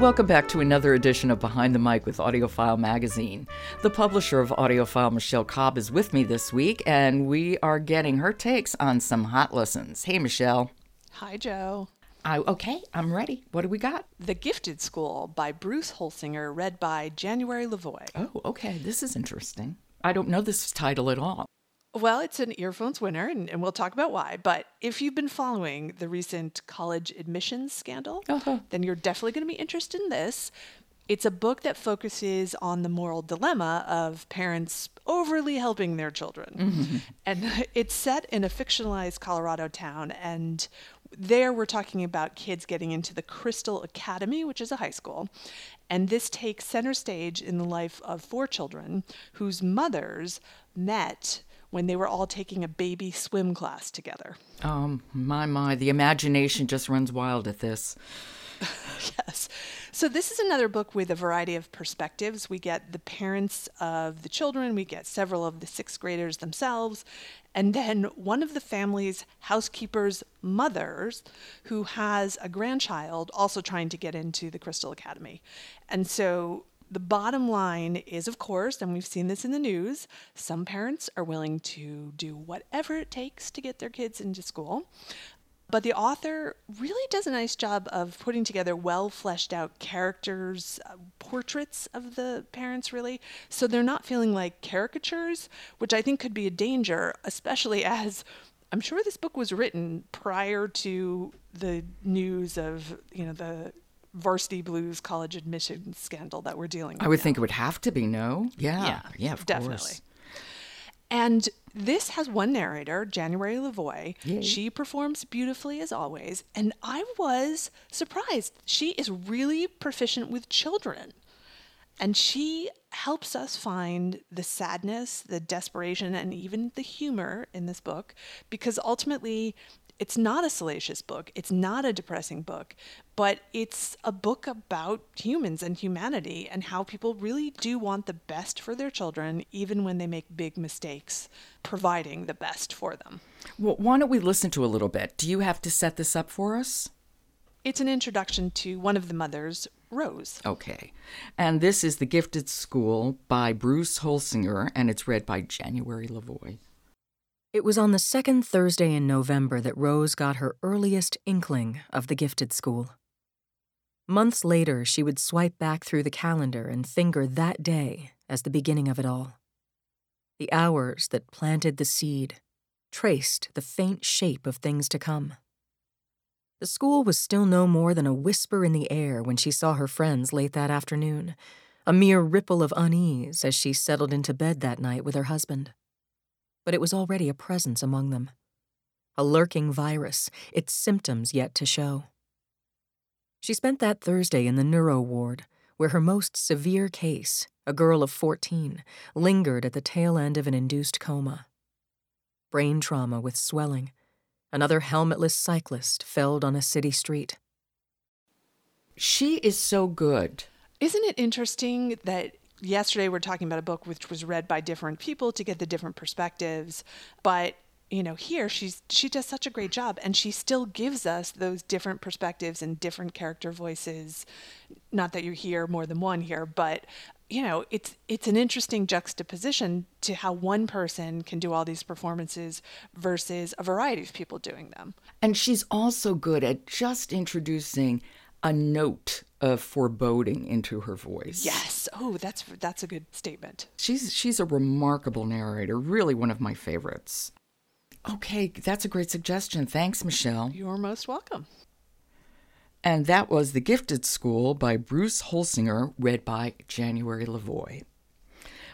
Welcome back to another edition of Behind the Mic with AudioFile Magazine. The publisher of AudioFile, Michelle Cobb, is with me this week, and we are getting her takes on some hot lessons. Hey, Michelle. Hi, Jo. I, okay, I'm ready. What do we got? The Gifted School by Bruce Holsinger, read by January Lavoie. Oh, okay. This is interesting. I don't know this title at all. Well, it's an earphones winner, and, and, we'll talk about why. But if you've been following the recent college admissions scandal, uh-huh. then you're definitely going to be interested in this. It's a book that focuses on the moral dilemma of parents overly helping their children. Mm-hmm. And it's set in a fictionalized Colorado town. And there we're talking about kids getting into the Crystal Academy, which is a high school. And this takes center stage in the life of four children whose mothers met when they were all taking a baby swim class together. Um, my, my, the imagination just runs wild at this. yes. So, this is another book with a variety of perspectives. We get the parents of the children, we get several of the sixth graders themselves, and then one of the family's housekeeper's mothers who has a grandchild also trying to get into the Crystal Academy. And so the bottom line is, of course, and we've seen this in the news, some parents are willing to do whatever it takes to get their kids into school. But the author really does a nice job of putting together well fleshed out characters, uh, portraits of the parents, really. So they're not feeling like caricatures, which I think could be a danger, especially as I'm sure this book was written prior to the news of, you know, the varsity blues college admissions scandal that we're dealing with. I would now. think it would have to be no. Yeah. Yeah, yeah of definitely. Course. And this has one narrator, January Lavoie. Yay. She performs beautifully as always, and I was surprised. She is really proficient with children. And she helps us find the sadness, the desperation, and even the humor in this book because ultimately it's not a salacious book, it's not a depressing book, but it's a book about humans and humanity and how people really do want the best for their children, even when they make big mistakes, providing the best for them. Well, why don't we listen to a little bit? Do you have to set this up for us? It's an introduction to one of the mothers, Rose. Okay. And this is The Gifted School by Bruce Holsinger, and it's read by January Lavoie. It was on the second Thursday in November that Rose got her earliest inkling of the gifted school. Months later, she would swipe back through the calendar and finger that day as the beginning of it all. The hours that planted the seed, traced the faint shape of things to come. The school was still no more than a whisper in the air when she saw her friends late that afternoon, a mere ripple of unease as she settled into bed that night with her husband but it was already a presence among them. A lurking virus, its symptoms yet to show. She spent that Thursday in the neuro ward, where her most severe case, a girl of 14, lingered at the tail end of an induced coma. Brain trauma with swelling, another helmetless cyclist felled on a city street. She is so good. Isn't it interesting that yesterday we're talking about a book which was read by different people to get the different perspectives but you know here she's she does such a great job and she still gives us those different perspectives and different character voices. Not that you hear more than one here but you know it's it's an interesting juxtaposition to how one person can do all these performances versus a variety of people doing them. And she's also good at just introducing a note of foreboding into her voice. Yes. Oh, that's that's a good statement. She's she's a remarkable narrator, really one of my favorites. Okay, that's a great suggestion. Thanks, Michelle. You're most welcome. And that was The Gifted School by Bruce Holsinger, read by January Lavoie.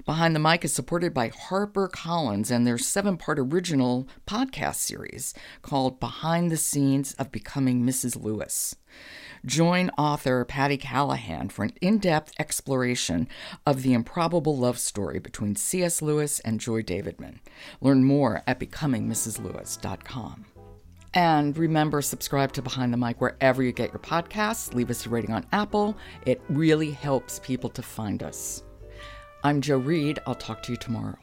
Behind the Mic is supported by HarperCollins and their seven part original podcast series called Behind the Scenes of Becoming Mrs. Lewis. Join author Patti Callahan for an in depth exploration of the improbable love story between C.S. Lewis and Joy Davidman. Learn more at becomingmrslewis.com. And remember, subscribe to Behind the Mic wherever you get your podcasts. Leave us a rating on Apple. It really helps people to find us. I'm Jo Reed. I'll talk to you tomorrow.